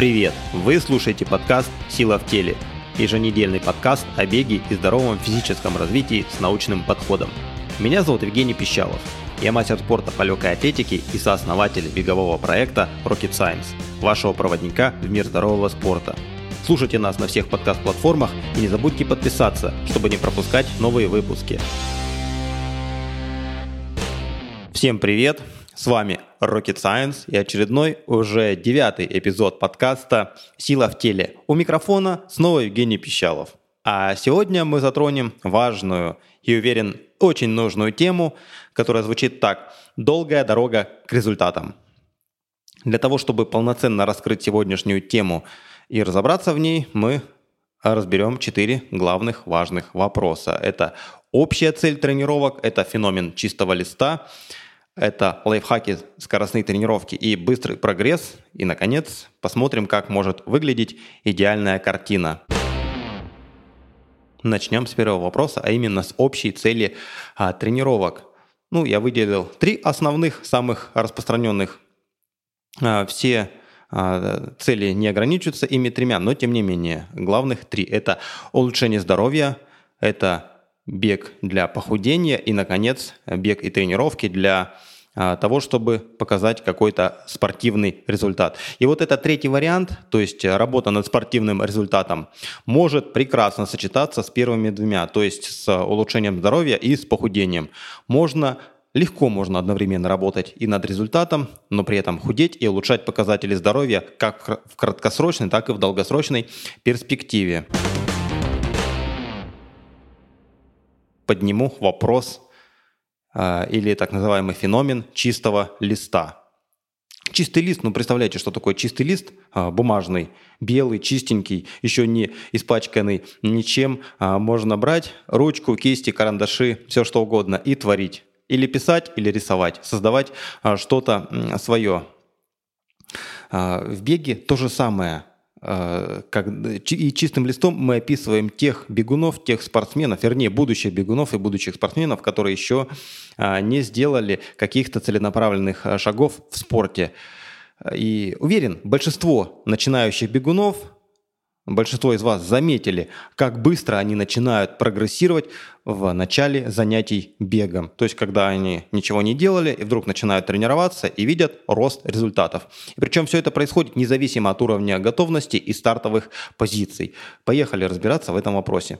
Привет! Вы слушаете подкаст «Сила в теле» – еженедельный подкаст о беге и здоровом физическом развитии с научным подходом. Меня зовут Евгений Пищалов. Я мастер спорта по легкой атлетике и сооснователь бегового проекта Rocket Science, вашего проводника в мир здорового спорта. Слушайте нас на всех подкаст-платформах и не забудьте подписаться, чтобы не пропускать новые выпуски. Всем привет! С вами Rocket Science и очередной уже девятый эпизод подкаста «Сила в теле». У микрофона снова Евгений Пищалов. А сегодня мы затронем важную и, уверен, очень нужную тему, которая звучит так «Долгая дорога к результатам». Для того, чтобы полноценно раскрыть сегодняшнюю тему и разобраться в ней, мы разберем четыре главных важных вопроса. Это общая цель тренировок, это феномен чистого листа – это лайфхаки, скоростные тренировки и быстрый прогресс. И, наконец, посмотрим, как может выглядеть идеальная картина. Начнем с первого вопроса, а именно с общей цели а, тренировок. Ну, я выделил три основных, самых распространенных. А, все а, цели не ограничиваются ими тремя, но тем не менее, главных три. Это улучшение здоровья, это бег для похудения и, наконец, бег и тренировки для того, чтобы показать какой-то спортивный результат. И вот этот третий вариант, то есть работа над спортивным результатом, может прекрасно сочетаться с первыми двумя, то есть с улучшением здоровья и с похудением. Можно Легко можно одновременно работать и над результатом, но при этом худеть и улучшать показатели здоровья как в краткосрочной, так и в долгосрочной перспективе. подниму вопрос или так называемый феномен чистого листа. Чистый лист, ну представляете, что такое чистый лист, э, бумажный, белый, чистенький, еще не испачканный ничем. Э, можно брать ручку, кисти, карандаши, все что угодно и творить. Или писать, или рисовать, создавать что-то свое. В беге то же самое – как, и чистым листом мы описываем тех бегунов, тех спортсменов, вернее, будущих бегунов и будущих спортсменов, которые еще а, не сделали каких-то целенаправленных а, шагов в спорте. И уверен, большинство начинающих бегунов Большинство из вас заметили, как быстро они начинают прогрессировать в начале занятий бегом. То есть, когда они ничего не делали и вдруг начинают тренироваться и видят рост результатов. И причем все это происходит независимо от уровня готовности и стартовых позиций. Поехали разбираться в этом вопросе.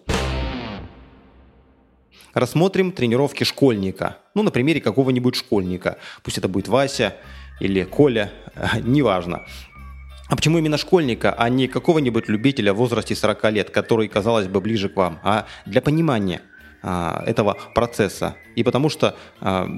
Рассмотрим тренировки школьника. Ну, на примере какого-нибудь школьника. Пусть это будет Вася или Коля, неважно. А почему именно школьника, а не какого-нибудь любителя в возрасте 40 лет, который, казалось бы, ближе к вам? А для понимания а, этого процесса. И потому что а,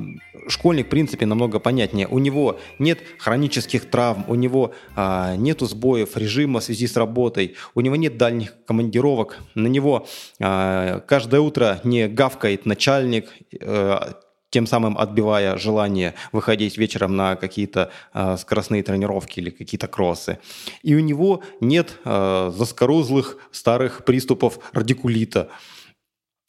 школьник, в принципе, намного понятнее. У него нет хронических травм, у него а, нет сбоев режима в связи с работой, у него нет дальних командировок, на него а, каждое утро не гавкает начальник, а, тем самым отбивая желание выходить вечером на какие-то э, скоростные тренировки или какие-то кроссы. И у него нет э, заскорузлых старых приступов радикулита.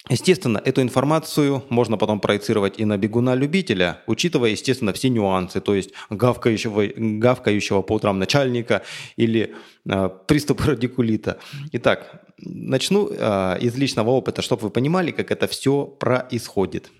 Естественно, эту информацию можно потом проецировать и на бегуна-любителя, учитывая, естественно, все нюансы, то есть гавкающего, гавкающего по утрам начальника или э, приступ радикулита. Итак, начну э, из личного опыта, чтобы вы понимали, как это все происходит.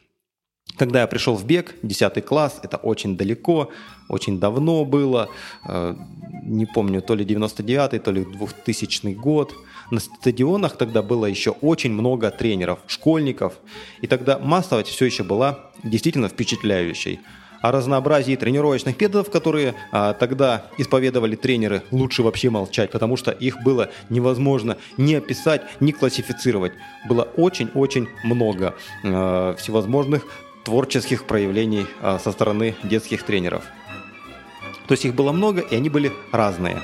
Когда я пришел в бег, 10 класс, это очень далеко, очень давно было, э, не помню, то ли 99-й, то ли 2000 год. На стадионах тогда было еще очень много тренеров, школьников, и тогда массовость все еще была действительно впечатляющей. О разнообразии тренировочных методов, которые а, тогда исповедовали тренеры, лучше вообще молчать, потому что их было невозможно ни описать, ни классифицировать. Было очень-очень много а, всевозможных творческих проявлений а, со стороны детских тренеров. То есть их было много, и они были разные.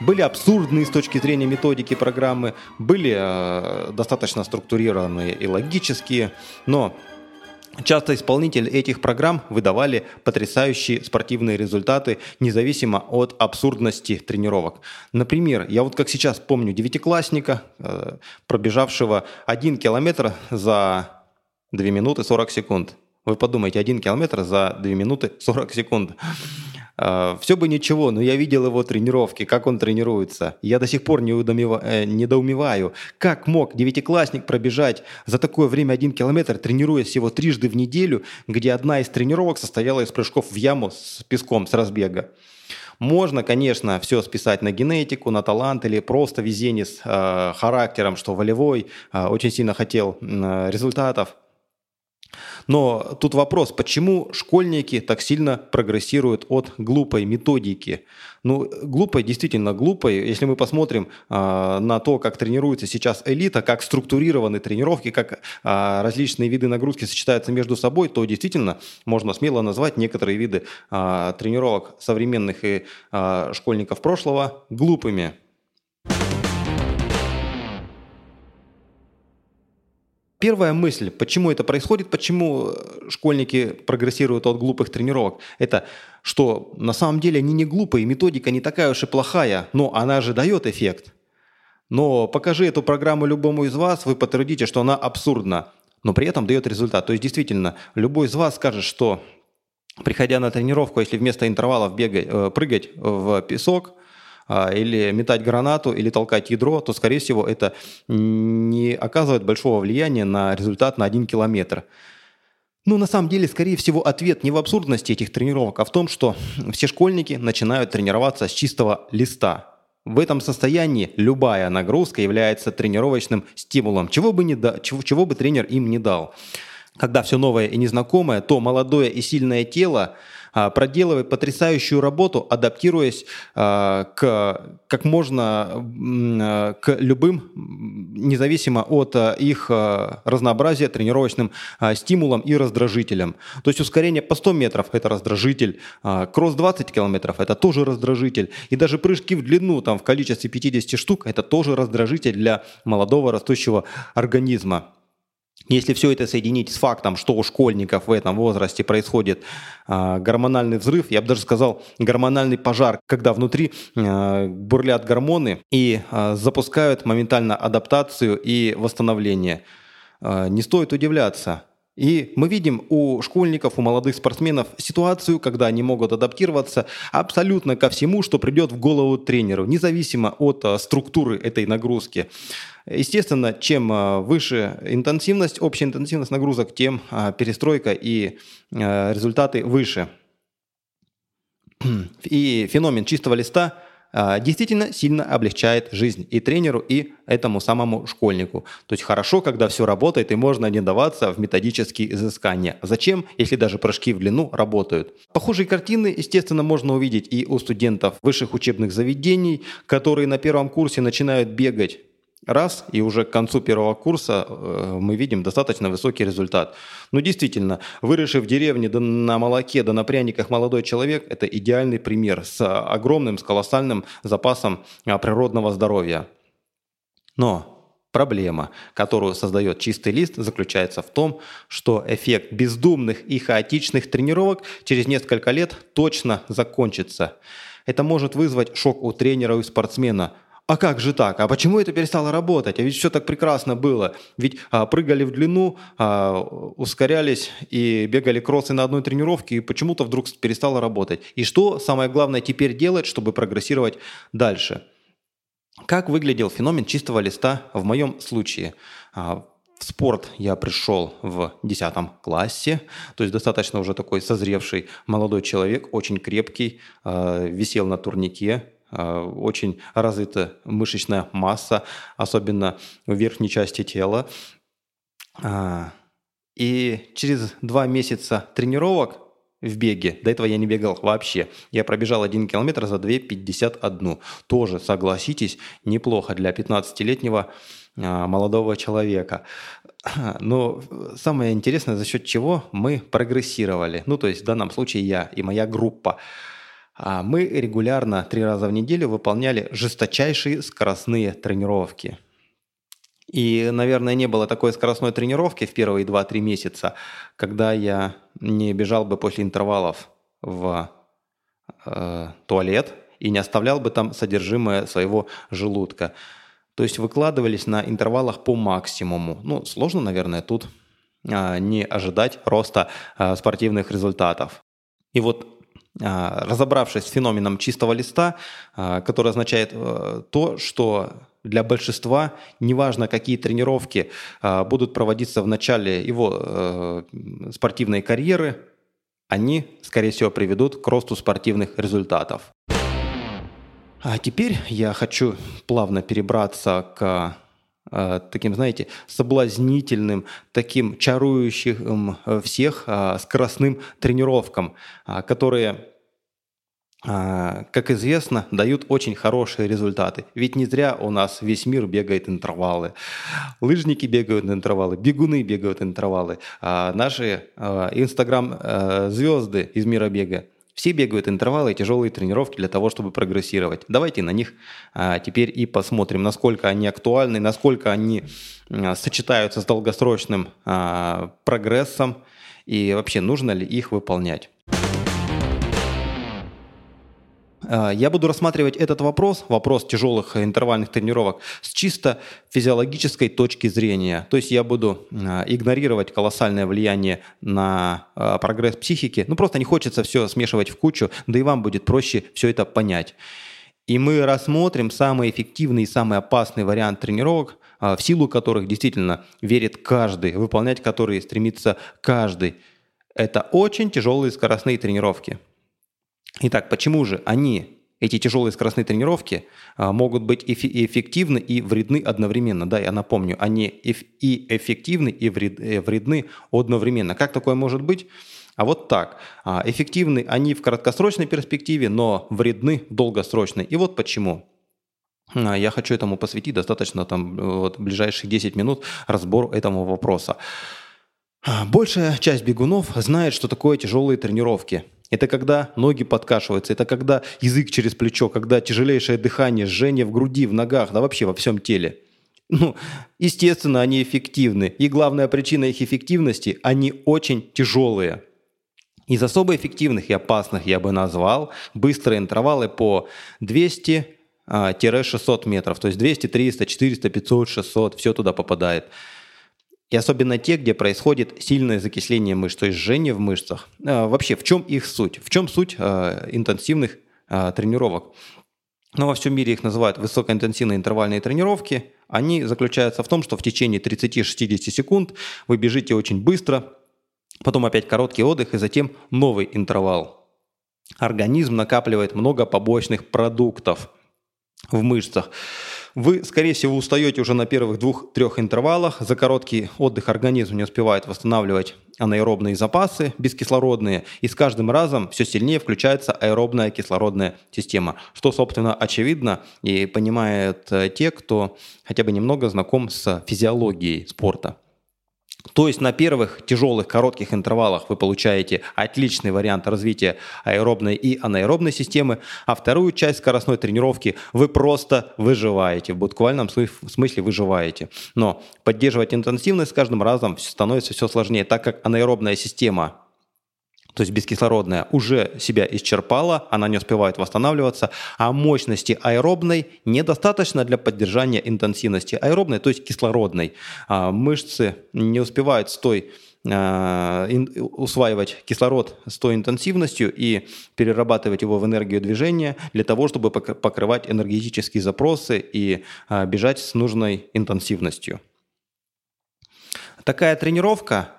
Были абсурдные с точки зрения методики программы, были э, достаточно структурированные и логические, но Часто исполнители этих программ выдавали потрясающие спортивные результаты, независимо от абсурдности тренировок. Например, я вот как сейчас помню девятиклассника, э, пробежавшего один километр за 2 минуты 40 секунд. Вы подумайте, один километр за 2 минуты 40 секунд. А, Все бы ничего, но я видел его тренировки, как он тренируется. Я до сих пор не э, недоумеваю, как мог девятиклассник пробежать за такое время один километр, тренируясь всего трижды в неделю, где одна из тренировок состояла из прыжков в яму с песком, с разбега. Можно, конечно, все списать на генетику, на талант или просто везение с э, характером, что волевой э, очень сильно хотел э, результатов. Но тут вопрос, почему школьники так сильно прогрессируют от глупой методики? Ну, глупой, действительно глупой. Если мы посмотрим э, на то, как тренируется сейчас элита, как структурированы тренировки, как э, различные виды нагрузки сочетаются между собой, то действительно можно смело назвать некоторые виды э, тренировок современных и э, школьников прошлого глупыми. Первая мысль, почему это происходит, почему э, школьники прогрессируют от глупых тренировок, это что на самом деле они не глупые, методика не такая уж и плохая, но она же дает эффект. Но покажи эту программу любому из вас, вы подтвердите, что она абсурдна, но при этом дает результат. То есть действительно, любой из вас скажет, что приходя на тренировку, если вместо интервалов бегать, э, прыгать в песок – или метать гранату, или толкать ядро, то, скорее всего, это не оказывает большого влияния на результат на один километр. Ну, на самом деле, скорее всего, ответ не в абсурдности этих тренировок, а в том, что все школьники начинают тренироваться с чистого листа. В этом состоянии любая нагрузка является тренировочным стимулом, чего бы, не да, чего, чего бы тренер им не дал. Когда все новое и незнакомое, то молодое и сильное тело а, проделывает потрясающую работу, адаптируясь а, к как можно а, к любым, независимо от их разнообразия, тренировочным стимулам и раздражителям. То есть ускорение по 100 метров – это раздражитель, кросс 20 километров – это тоже раздражитель, и даже прыжки в длину там, в количестве 50 штук – это тоже раздражитель для молодого растущего организма. Если все это соединить с фактом, что у школьников в этом возрасте происходит э, гормональный взрыв, я бы даже сказал гормональный пожар, когда внутри э, бурлят гормоны и э, запускают моментально адаптацию и восстановление. Э, не стоит удивляться. И мы видим у школьников, у молодых спортсменов ситуацию, когда они могут адаптироваться абсолютно ко всему, что придет в голову тренеру, независимо от структуры этой нагрузки. Естественно, чем а, выше интенсивность, общая интенсивность нагрузок, тем а, перестройка и результаты выше. И феномен чистого листа действительно сильно облегчает жизнь и тренеру, и этому самому школьнику. То есть хорошо, когда все работает, и можно не даваться в методические изыскания. Зачем, если даже прыжки в длину работают? Похожие картины, естественно, можно увидеть и у студентов высших учебных заведений, которые на первом курсе начинают бегать раз, и уже к концу первого курса э, мы видим достаточно высокий результат. Ну, действительно, выросший в деревне да на молоке, да на пряниках молодой человек – это идеальный пример с огромным, с колоссальным запасом а, природного здоровья. Но Проблема, которую создает чистый лист, заключается в том, что эффект бездумных и хаотичных тренировок через несколько лет точно закончится. Это может вызвать шок у тренера и спортсмена – а как же так? А почему это перестало работать? А ведь все так прекрасно было. Ведь а, прыгали в длину, а, ускорялись и бегали кроссы на одной тренировке, и почему-то вдруг перестало работать. И что самое главное теперь делать, чтобы прогрессировать дальше? Как выглядел феномен чистого листа в моем случае? А, в спорт я пришел в 10 классе, то есть достаточно уже такой созревший молодой человек, очень крепкий, а, висел на турнике, Э, очень развита мышечная масса, особенно в верхней части тела. А, и через два месяца тренировок в беге, до этого я не бегал вообще, я пробежал один километр за 2,51. Тоже, согласитесь, неплохо для 15-летнего а, молодого человека. Но самое интересное, за счет чего мы прогрессировали. Ну, то есть в данном случае я и моя группа. А мы регулярно три раза в неделю выполняли жесточайшие скоростные тренировки. И, наверное, не было такой скоростной тренировки в первые 2-3 месяца, когда я не бежал бы после интервалов в э, туалет и не оставлял бы там содержимое своего желудка. То есть выкладывались на интервалах по максимуму. Ну, сложно, наверное, тут э, не ожидать роста э, спортивных результатов. И вот разобравшись с феноменом чистого листа, который означает э, то, что для большинства, неважно какие тренировки будут проводиться в начале его э, спортивной карьеры, они, скорее всего, приведут к росту спортивных результатов. А теперь я хочу плавно перебраться к таким, знаете, соблазнительным, таким чарующим э, всех э, скоростным тренировкам, которые как известно, дают очень хорошие результаты. Ведь не зря у нас весь мир бегает интервалы. Лыжники бегают интервалы, бегуны бегают интервалы. А наши инстаграм-звезды из мира бега все бегают интервалы и тяжелые тренировки для того, чтобы прогрессировать. Давайте на них а, теперь и посмотрим, насколько они актуальны, насколько они а, сочетаются с долгосрочным а, прогрессом и вообще нужно ли их выполнять. А, я буду рассматривать этот вопрос, вопрос тяжелых интервальных тренировок, с чисто физиологической точки зрения. То есть я буду а, игнорировать колоссальное влияние на прогресс психики. Ну просто не хочется все смешивать в кучу, да и вам будет проще все это понять. И мы рассмотрим самый эффективный и самый опасный вариант тренировок, в силу которых действительно верит каждый, выполнять которые стремится каждый. Это очень тяжелые скоростные тренировки – Итак, почему же они, эти тяжелые скоростные тренировки, а, могут быть и эффективны, и вредны одновременно? Да, я напомню, они и эффективны, и э, вредны одновременно. Как такое может быть? А вот так. А, эффективны они в краткосрочной перспективе, но вредны в долгосрочной. И вот почему. А, я хочу этому посвятить достаточно там вот, ближайших 10 минут разбору этому вопроса. Большая часть бегунов знает, что такое тяжелые тренировки – это когда ноги подкашиваются, это когда язык через плечо, когда тяжелейшее дыхание, жжение в груди, в ногах, да вообще во всем теле. Ну, естественно, они эффективны. И главная причина их эффективности – они очень тяжелые. Из особо эффективных и опасных я бы назвал быстрые интервалы по 200 600 метров, то есть 200, 300, 400, 500, 600, все туда попадает. И особенно те, где происходит сильное закисление мышц, то есть жжение в мышцах. А, вообще, в чем их суть? В чем суть а, интенсивных а, тренировок? Ну, во всем мире их называют высокоинтенсивные интервальные тренировки. Они заключаются в том, что в течение 30-60 секунд вы бежите очень быстро, потом опять короткий отдых и затем новый интервал. Организм накапливает много побочных продуктов в мышцах. Вы, скорее всего, устаете уже на первых двух-трех интервалах. За короткий отдых организм не успевает восстанавливать анаэробные запасы бескислородные, и с каждым разом все сильнее включается аэробная кислородная система, что, собственно, очевидно и понимают э, те, кто хотя бы немного знаком с физиологией спорта. То есть на первых тяжелых коротких интервалах вы получаете отличный вариант развития аэробной и анаэробной системы, а вторую часть скоростной тренировки вы просто выживаете, в буквальном смысле выживаете. Но поддерживать интенсивность с каждым разом становится все сложнее, так как анаэробная система то есть бескислородная, уже себя исчерпала, она не успевает восстанавливаться, а мощности аэробной недостаточно для поддержания интенсивности аэробной, то есть кислородной. А мышцы не успевают с той а, усваивать кислород с той интенсивностью и перерабатывать его в энергию движения для того, чтобы покрывать энергетические запросы и а, бежать с нужной интенсивностью. Такая тренировка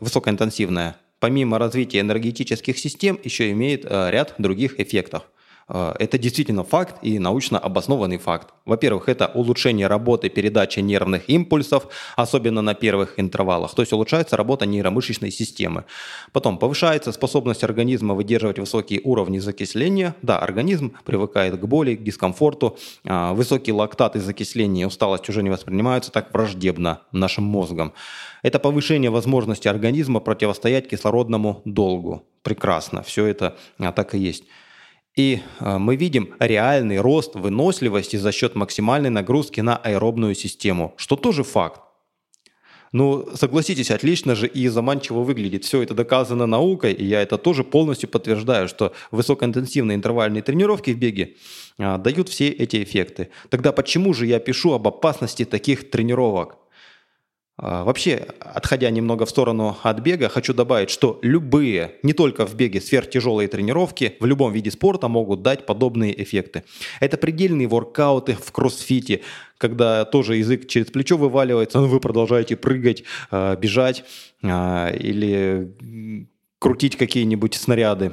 высокоинтенсивная помимо развития энергетических систем, еще имеет э, ряд других эффектов. Э, это действительно факт и научно обоснованный факт. Во-первых, это улучшение работы передачи нервных импульсов, особенно на первых интервалах. То есть улучшается работа нейромышечной системы. Потом повышается способность организма выдерживать высокие уровни закисления. Да, организм привыкает к боли, к дискомфорту. Э, высокий лактат и закисление и усталость уже не воспринимаются так враждебно нашим мозгом. Это повышение возможности организма противостоять кислородному долгу. Прекрасно, все это а, так и есть. И а, мы видим реальный рост выносливости за счет максимальной нагрузки на аэробную систему, что тоже факт. Ну, согласитесь, отлично же и заманчиво выглядит. Все это доказано наукой, и я это тоже полностью подтверждаю, что высокоинтенсивные интервальные тренировки в беге а, дают все эти эффекты. Тогда почему же я пишу об опасности таких тренировок? А, вообще, отходя немного в сторону от бега, хочу добавить, что любые, не только в беге, сверхтяжелые тренировки в любом виде спорта могут дать подобные эффекты. Это предельные воркауты в кроссфите, когда тоже язык через плечо вываливается, но вы продолжаете прыгать, а, бежать а, или крутить какие-нибудь снаряды.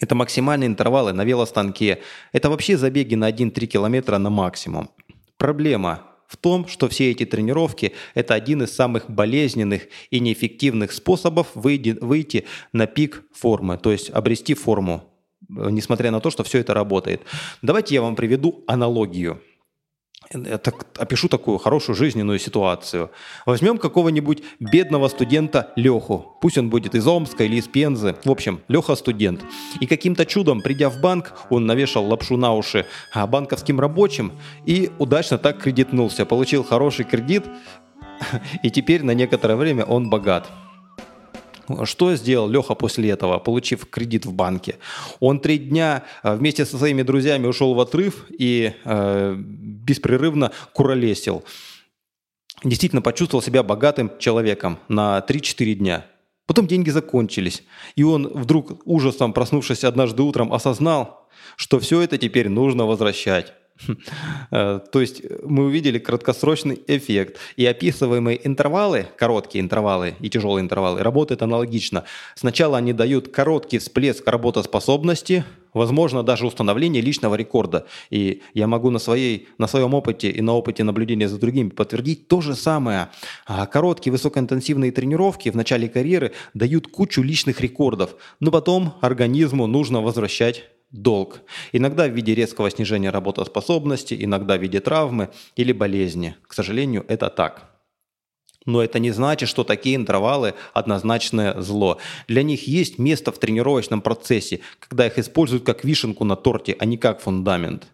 Это максимальные интервалы на велостанке. Это вообще забеги на 1-3 километра на максимум. Проблема в том, что все эти тренировки – это один из самых болезненных и неэффективных способов выйти, выйти на пик формы, то есть обрести форму, э, несмотря на то, что все это работает. Давайте я вам приведу аналогию – так, опишу такую хорошую жизненную ситуацию. Возьмем какого-нибудь бедного студента Леху. Пусть он будет из Омска или из Пензы. В общем, Леха студент. И каким-то чудом, придя в банк, он навешал лапшу на уши а, банковским рабочим и удачно так кредитнулся. Получил хороший кредит, и теперь на некоторое время он богат. Что сделал Леха после этого, получив кредит в банке? Он три дня э, вместе со своими друзьями ушел в отрыв и э, беспрерывно куролесил. Действительно почувствовал себя богатым человеком на 3-4 дня. Потом деньги закончились, и он вдруг ужасом, проснувшись однажды утром, осознал, что все это теперь нужно возвращать. Э, то есть мы увидели краткосрочный эффект. И описываемые интервалы, короткие интервалы и тяжелые интервалы, работают аналогично. Сначала они дают короткий всплеск работоспособности, возможно, даже установление личного рекорда. И я могу на, своей, на своем опыте и на опыте наблюдения за другими подтвердить то же самое. А короткие высокоинтенсивные тренировки в начале карьеры дают кучу личных рекордов, но потом организму нужно возвращать долг. Иногда в виде резкого снижения работоспособности, иногда в виде травмы или болезни. К сожалению, это так. Но это не значит, что такие интервалы – однозначное зло. Для них есть место в тренировочном процессе, когда их используют как вишенку на торте, а не как фундамент.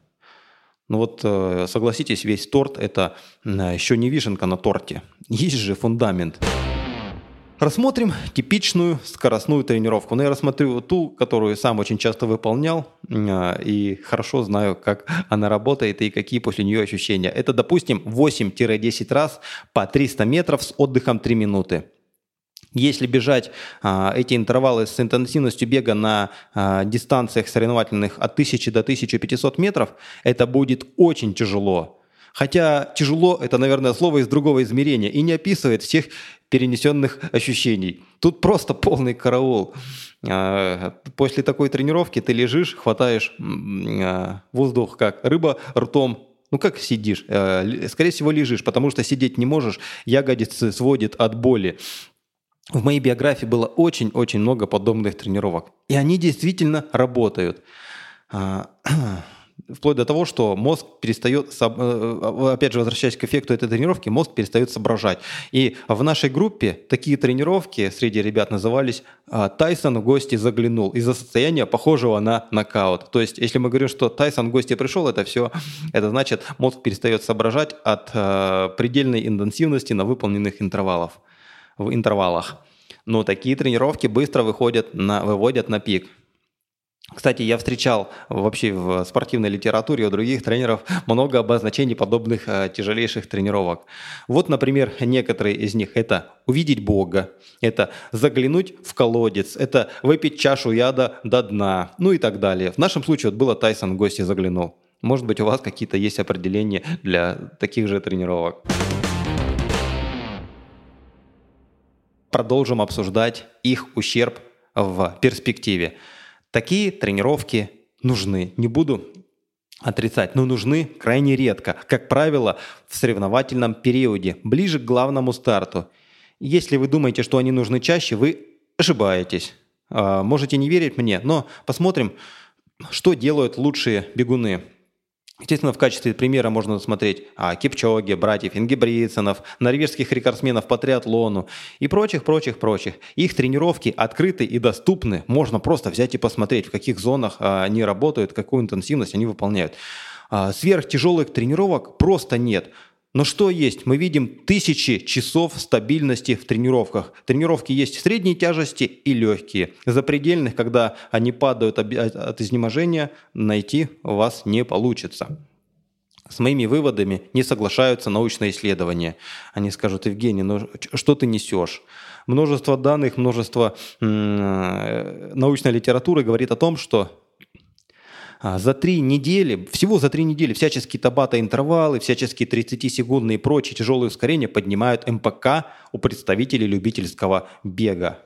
Ну вот э, согласитесь, весь торт – это еще не вишенка на торте. Есть же фундамент. Рассмотрим типичную скоростную тренировку. Но ну, я рассмотрю ту, которую сам очень часто выполнял а, и хорошо знаю, как она работает и какие после нее ощущения. Это, допустим, 8-10 раз по 300 метров с отдыхом 3 минуты. Если бежать а, эти интервалы с интенсивностью бега на а, дистанциях соревновательных от 1000 до 1500 метров, это будет очень тяжело. Хотя тяжело – это, наверное, слово из другого измерения и не описывает всех перенесенных ощущений. Тут просто полный караул. А, после такой тренировки ты лежишь, хватаешь а, воздух как рыба ртом, ну как сидишь? А, скорее всего лежишь, потому что сидеть не можешь, ягодицы сводит от боли. В моей биографии было очень-очень много подобных тренировок. И они действительно работают вплоть до того, что мозг перестает, э, э, опять же, возвращаясь к эффекту этой тренировки, мозг перестает соображать. И в нашей группе такие тренировки среди ребят назывались а, «Тайсон в гости заглянул» из-за состояния похожего на нокаут. То есть, если мы говорим, что Тайсон в гости пришел, это все, это значит, мозг перестает соображать от э, предельной интенсивности на выполненных интервалов, в интервалах. Но такие тренировки быстро выходят на, выводят на пик. Кстати, я встречал вообще в спортивной литературе у других тренеров много обозначений подобных э, тяжелейших тренировок. Вот, например, некоторые из них это увидеть Бога, это заглянуть в колодец, это выпить чашу яда до дна, ну и так далее. В нашем случае вот было Тайсон в гости заглянул. Может быть, у вас какие-то есть определения для таких же тренировок. Продолжим обсуждать их ущерб в перспективе. Такие тренировки нужны. Не буду отрицать, но нужны крайне редко. Как правило, в соревновательном периоде, ближе к главному старту. Если вы думаете, что они нужны чаще, вы ошибаетесь. А, можете не верить мне, но посмотрим, что делают лучшие бегуны. Естественно, в качестве примера можно смотреть а, Кипчоги, братьев Ингебридсонов, норвежских рекордсменов по триатлону и прочих, прочих, прочих. Их тренировки открыты и доступны. Можно просто взять и посмотреть, в каких зонах а, они работают, какую интенсивность они выполняют. А, сверхтяжелых тренировок просто нет. Но что есть? Мы видим тысячи часов стабильности в тренировках. Тренировки есть средней тяжести и легкие. Запредельных, когда они падают от изнеможения, найти вас не получится. с моими выводами не соглашаются научные исследования. Они скажут, Евгений, ну что ты несешь? Множество данных, множество м- научной литературы говорит о том, что а, за три недели, всего за три недели всяческие табата-интервалы, всяческие 30-секундные и прочие тяжелые ускорения поднимают МПК у представителей любительского бега.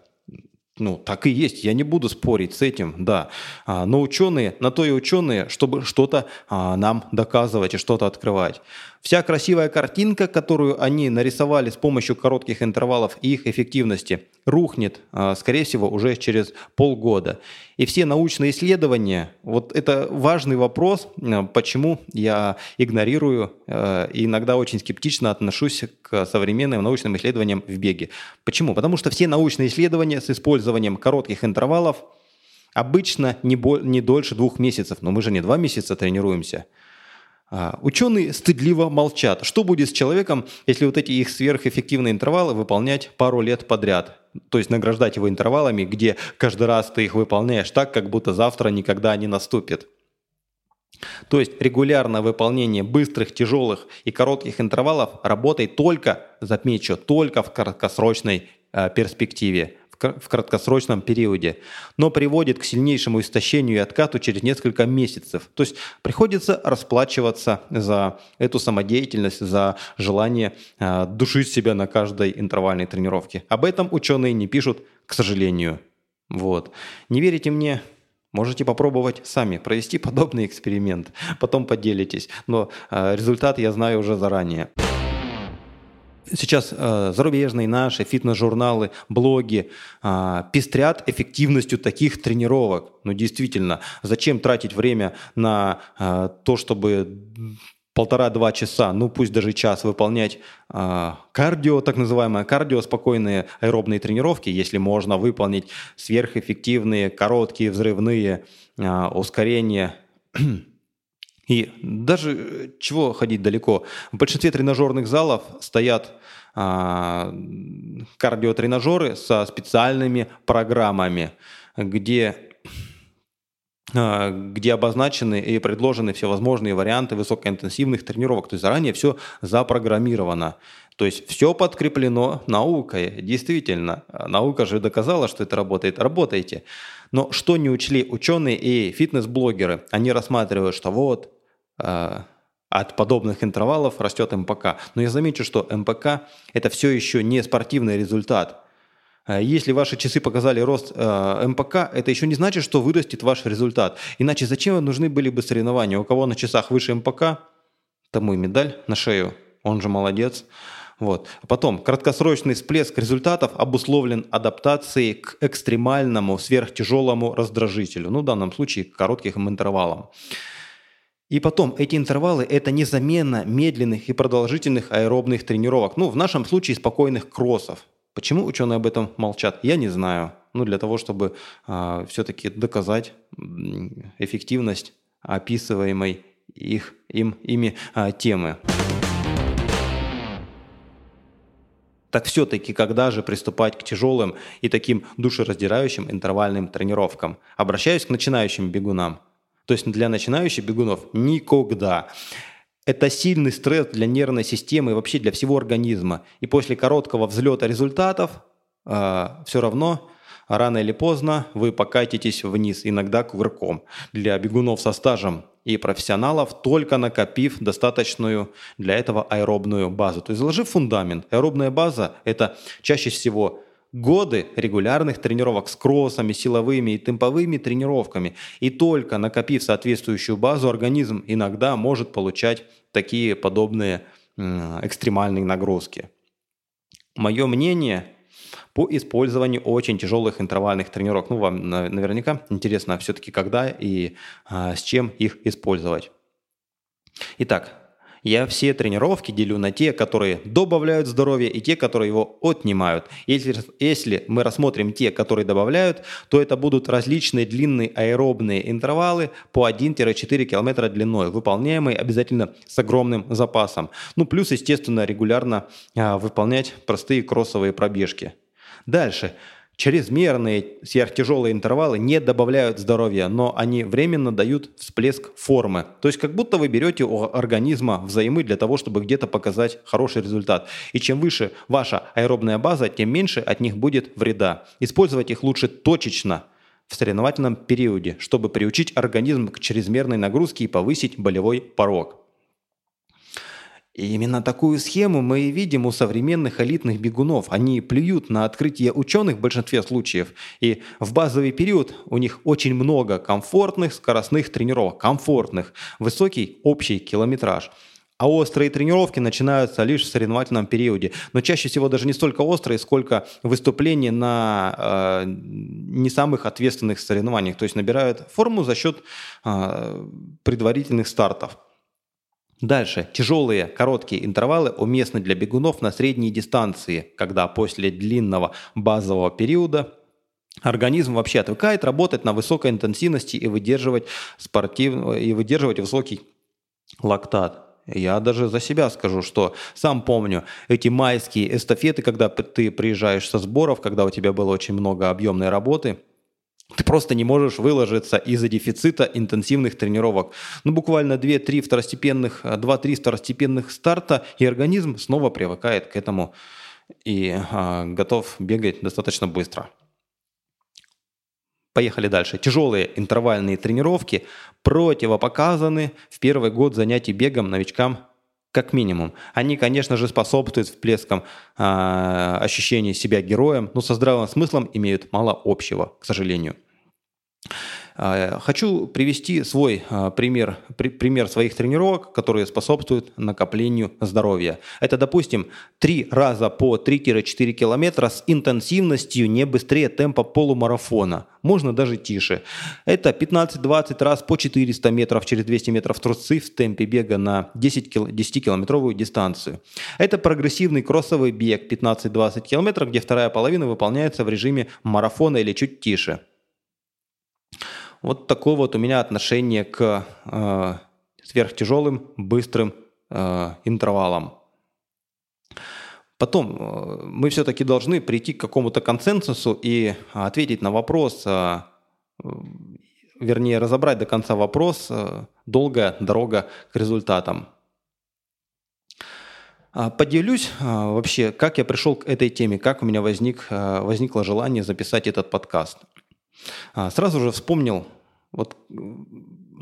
Ну, так и есть, я не буду спорить с этим, да. А, но ученые, на то и ученые, чтобы что-то а, нам доказывать и что-то открывать. Вся красивая картинка, которую они нарисовали с помощью коротких интервалов и их эффективности, рухнет, а, скорее всего, уже через полгода. И все научные исследования, вот это важный вопрос, а, почему я игнорирую а, и иногда очень скептично отношусь к современным научным исследованиям в беге. Почему? Потому что все научные исследования с использованием коротких интервалов обычно не, не дольше двух месяцев, но мы же не два месяца тренируемся – ученые стыдливо молчат. Что будет с человеком, если вот эти их сверхэффективные интервалы выполнять пару лет подряд? То есть награждать его интервалами, где каждый раз ты их выполняешь так, как будто завтра никогда не наступит. То есть регулярное выполнение быстрых, тяжелых и коротких интервалов работает только, замечу, только в краткосрочной э, перспективе в краткосрочном периоде, но приводит к сильнейшему истощению и откату через несколько месяцев. То есть приходится расплачиваться за эту самодеятельность, за желание э, душить себя на каждой интервальной тренировке. Об этом ученые не пишут, к сожалению. Вот. Не верите мне? Можете попробовать сами провести подобный эксперимент, потом поделитесь. Но э, результат я знаю уже заранее. Сейчас э, зарубежные наши фитнес-журналы, блоги э, пестрят эффективностью таких тренировок. Ну, действительно, зачем тратить время на э, то, чтобы полтора-два часа, ну пусть даже час выполнять э, кардио, так называемое кардио, спокойные аэробные тренировки, если можно выполнить сверхэффективные, короткие, взрывные э, ускорения и даже э, чего ходить далеко. В большинстве тренажерных залов стоят а, кардиотренажеры со специальными программами, где а, где обозначены и предложены всевозможные варианты высокоинтенсивных тренировок. То есть заранее все запрограммировано. То есть все подкреплено наукой. Действительно, наука же доказала, что это работает. Работайте. Но что не учли ученые и фитнес-блогеры? Они рассматривают, что вот от подобных интервалов растет МПК. Но я замечу, что МПК – это все еще не спортивный результат. Э, если ваши часы показали рост э, МПК, это еще не значит, что вырастет ваш результат. Иначе зачем нужны были бы соревнования? У кого на часах выше МПК, тому и медаль на шею. Он же молодец. Вот. Потом, краткосрочный всплеск результатов обусловлен адаптацией к экстремальному, сверхтяжелому раздражителю, ну, в данном случае к коротким интервалам. И потом, эти интервалы – это не замена медленных и продолжительных аэробных тренировок, ну, в нашем случае спокойных кроссов. Почему ученые об этом молчат, я не знаю. Ну, для того, чтобы э, а, все-таки доказать эффективность описываемой их, им, ими э, темы. Так все-таки когда же приступать к тяжелым и таким душераздирающим интервальным тренировкам? Обращаюсь к начинающим бегунам. То есть для начинающих бегунов никогда. Это сильный стресс для нервной системы и вообще для всего организма. И после короткого взлета результатов э, а, все равно рано или поздно вы покатитесь вниз, иногда кувырком. Для бегунов со стажем и профессионалов, только накопив достаточную для этого аэробную базу. То есть заложив фундамент. Аэробная база – это чаще всего годы регулярных тренировок с кроссами, силовыми и темповыми тренировками. И только накопив соответствующую базу, организм иногда может получать такие подобные экстремальные нагрузки. Мое мнение по использованию очень тяжелых интервальных тренировок. Ну, вам наверняка интересно все-таки, когда и а, с чем их использовать. Итак, я все тренировки делю на те, которые добавляют здоровье, и те, которые его отнимают. Если, если мы рассмотрим те, которые добавляют, то это будут различные длинные аэробные интервалы по 1-4 км длиной, выполняемые обязательно с огромным запасом. Ну, плюс, естественно, регулярно а, выполнять простые кроссовые пробежки. Дальше. Чрезмерные сверхтяжелые интервалы не добавляют здоровья, но они временно дают всплеск формы. То есть как будто вы берете у организма взаймы для того, чтобы где-то показать хороший результат. И чем выше ваша аэробная база, тем меньше от них будет вреда. Использовать их лучше точечно, в соревновательном периоде, чтобы приучить организм к чрезмерной нагрузке и повысить болевой порог. И именно такую схему мы и видим у современных элитных бегунов. Они плюют на открытие ученых в большинстве случаев. И в базовый период у них очень много комфортных скоростных тренировок. Комфортных. Высокий общий километраж. А острые тренировки начинаются лишь в соревновательном периоде. Но чаще всего даже не столько острые, сколько выступления на э, не самых ответственных соревнованиях. То есть набирают форму за счет э, предварительных стартов. Дальше. Тяжелые короткие интервалы уместны для бегунов на средней дистанции, когда после длинного базового периода организм вообще отвыкает работать на высокой интенсивности и выдерживать, спортив... и выдерживать высокий лактат. Я даже за себя скажу, что сам помню эти майские эстафеты, когда ты приезжаешь со сборов, когда у тебя было очень много объемной работы – ты просто не можешь выложиться из-за дефицита интенсивных тренировок. Ну, буквально 2-3 второстепенных, 2-3 второстепенных старта, и организм снова привыкает к этому и а, готов бегать достаточно быстро. Поехали дальше. Тяжелые интервальные тренировки противопоказаны в первый год занятий бегом новичкам как минимум. Они, конечно же, способствуют всплескам э, ощущения себя героем, но со здравым смыслом имеют мало общего, к сожалению. А, хочу привести свой а, пример, пример своих тренировок, которые способствуют накоплению здоровья. Это, допустим, три раза по 3-4 километра с интенсивностью не быстрее темпа полумарафона. Можно даже тише. Это 15-20 раз по 400 метров через 200 метров трусцы в темпе бега на 10-километровую дистанцию. Это прогрессивный кроссовый бег 15-20 километров, где вторая половина выполняется в режиме марафона или чуть тише. Вот такое вот у меня отношение к э, сверхтяжелым, быстрым э, интервалам. Потом э, мы все-таки должны прийти к какому-то консенсусу и ответить на вопрос, э, вернее разобрать до конца вопрос, э, долгая дорога к результатам. А, поделюсь вообще, как я пришел к этой теме, как у меня возник, возникло желание записать этот подкаст. А, сразу же вспомнил, вот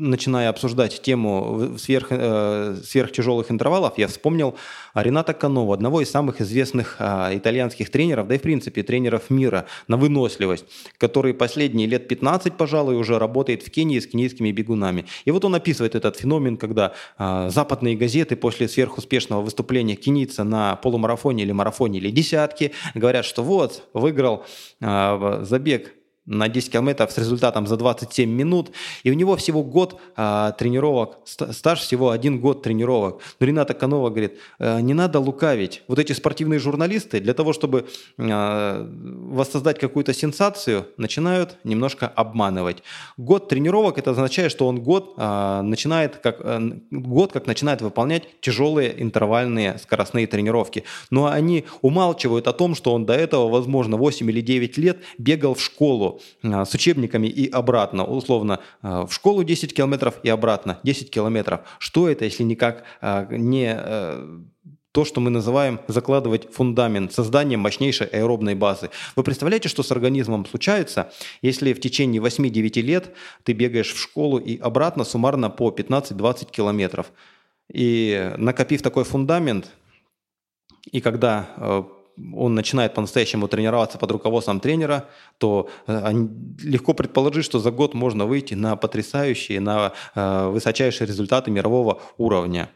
начиная обсуждать тему сверх, э, сверхтяжелых интервалов, я вспомнил Рената Канова, одного из самых известных э, итальянских тренеров, да и в принципе тренеров мира на выносливость, который последние лет 15, пожалуй, уже работает в Кении с кенийскими бегунами. И вот он описывает этот феномен, когда э, западные газеты после сверхуспешного выступления кенийца на полумарафоне или марафоне или десятки говорят, что вот, выиграл э, забег на 10 километров с результатом за 27 минут. И у него всего год а, тренировок, стаж всего один год тренировок. Но Рената Канова говорит, «Э, не надо лукавить. Вот эти спортивные журналисты для того, чтобы а, воссоздать какую-то сенсацию, начинают немножко обманывать. Год тренировок это означает, что он год а, начинает как а, год как начинает выполнять тяжелые интервальные скоростные тренировки. Но они умалчивают о том, что он до этого, возможно, 8 или 9 лет бегал в школу а, с учебниками и обратно, условно, а, в школу 10 километров и обратно 10 километров. Что это, если никак а, не то, что мы называем закладывать фундамент, создание мощнейшей аэробной базы. Вы представляете, что с организмом случается, если в течение 8-9 лет ты бегаешь в школу и обратно суммарно по 15-20 километров. И накопив такой фундамент, и когда он начинает по-настоящему тренироваться под руководством тренера, то э, легко предположить, что за год можно выйти на потрясающие, на э, высочайшие результаты мирового уровня.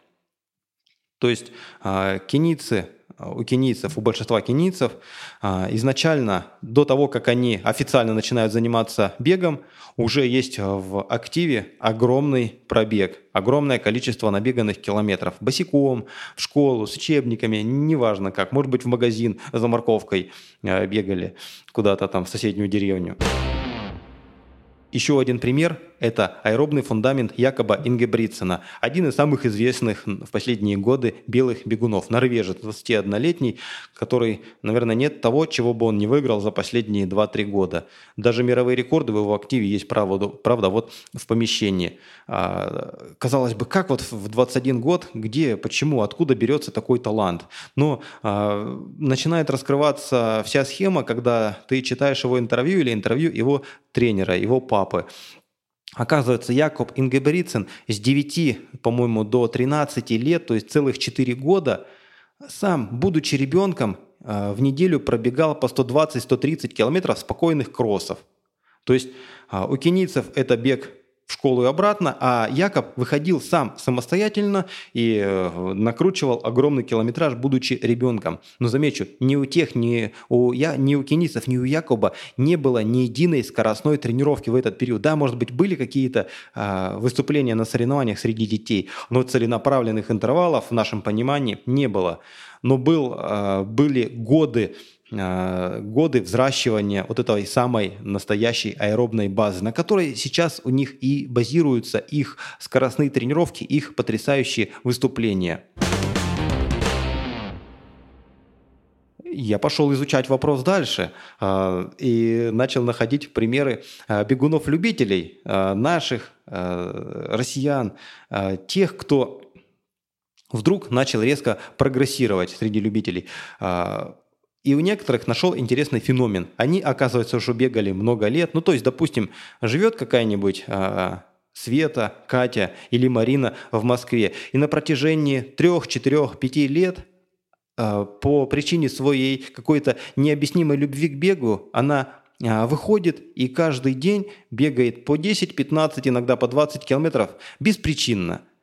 То есть э, кенийцы у кенийцев, у большинства кенийцев, а, изначально до того, как они официально начинают заниматься бегом, уже есть в активе огромный пробег, огромное количество набеганных километров. Босиком, в школу, с учебниками, неважно как, может быть в магазин за морковкой а, бегали куда-то там в соседнюю деревню. Еще один пример –– это аэробный фундамент Якоба Ингебритсена, один из самых известных в последние годы белых бегунов. Норвежец, 21-летний, который, наверное, нет того, чего бы он не выиграл за последние 2-3 года. Даже мировые рекорды в его активе есть, правда, правда вот в помещении. А, казалось бы, как вот в 21 год, где, почему, откуда берется такой талант? Но а, начинает раскрываться вся схема, когда ты читаешь его интервью или интервью его тренера, его папы. Оказывается, Якоб Ингеберицин с 9, по-моему, до 13 лет, то есть целых 4 года, сам, будучи ребенком, э, в неделю пробегал по 120-130 километров спокойных кроссов. То есть э, у кенийцев это бег в школу и обратно, а Якоб выходил сам самостоятельно и э, накручивал огромный километраж, будучи ребенком. Но замечу, ни у тех, ни у, я, ни у кенийцев, ни у Якоба не было ни единой скоростной тренировки в этот период. Да, может быть, были какие-то э, выступления на соревнованиях среди детей, но целенаправленных интервалов в нашем понимании не было. Но был, э, были годы годы взращивания вот этой самой настоящей аэробной базы, на которой сейчас у них и базируются их скоростные тренировки, их потрясающие выступления. я пошел изучать вопрос дальше э, и начал находить примеры э, бегунов-любителей, наших россиян, тех, кто вдруг начал резко прогрессировать среди любителей. И у некоторых нашел интересный феномен. Они, оказывается, уже бегали много лет. Ну, то есть, допустим, живет какая-нибудь а, Света, Катя или Марина в Москве. И на протяжении трех, четырех, пяти лет а, по причине своей какой-то необъяснимой любви к бегу она а, выходит и каждый день бегает по 10, 15, иногда по 20 километров беспричинно –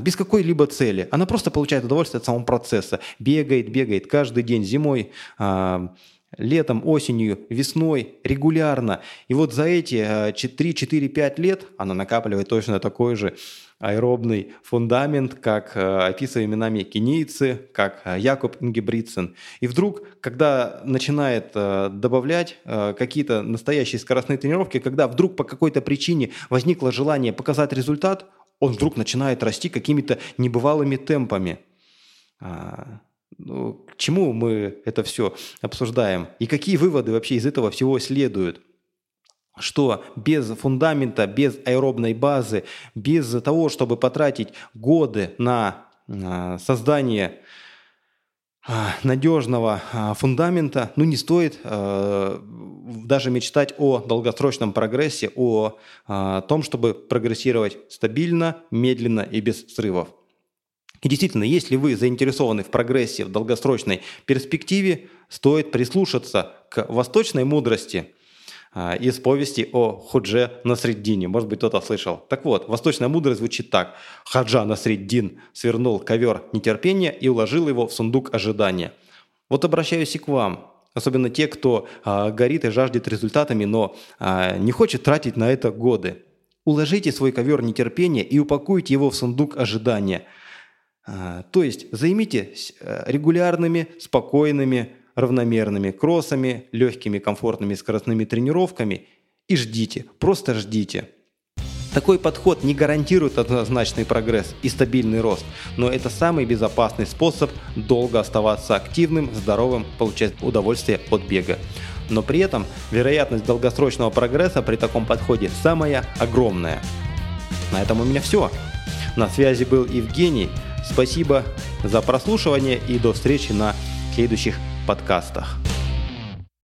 без какой-либо цели. Она просто получает удовольствие от самого процесса. Бегает, бегает каждый день, зимой, а, летом, осенью, весной, регулярно. И вот за эти 3-4-5 а, лет она накапливает точно такой же аэробный фундамент, как описываем именами кенийцы, как Якоб Ингебритсен. И вдруг, когда начинает добавлять какие-то настоящие скоростные тренировки, когда вдруг по какой-то причине возникло желание показать результат, он вдруг начинает расти какими-то небывалыми темпами. А, ну, к чему мы это все обсуждаем? И какие выводы вообще из этого всего следуют? Что без фундамента, без аэробной базы, без того, чтобы потратить годы на а, создание надежного а, фундамента, ну не стоит э, даже мечтать о долгосрочном прогрессе, о э, том, чтобы прогрессировать стабильно, медленно и без срывов. И действительно, если вы заинтересованы в прогрессе в долгосрочной перспективе, стоит прислушаться к восточной мудрости – а, из повести о Худже Насреддине. Может быть, кто-то слышал. Так вот, восточная мудрость звучит так. Хаджа Насреддин свернул ковер нетерпения и уложил его в сундук ожидания. Вот обращаюсь и к вам, особенно те, кто а, горит и жаждет результатами, но а, не хочет тратить на это годы. Уложите свой ковер нетерпения и упакуйте его в сундук ожидания. А, то есть займитесь э, регулярными, спокойными, равномерными кроссами, легкими комфортными скоростными тренировками и ждите, просто ждите. Такой подход не гарантирует однозначный прогресс и стабильный рост, но это самый безопасный способ долго оставаться активным, здоровым, получать удовольствие от бега. Но при этом вероятность долгосрочного прогресса при таком подходе самая огромная. На этом у меня все. На связи был Евгений. Спасибо за прослушивание и до встречи на следующих подкастах.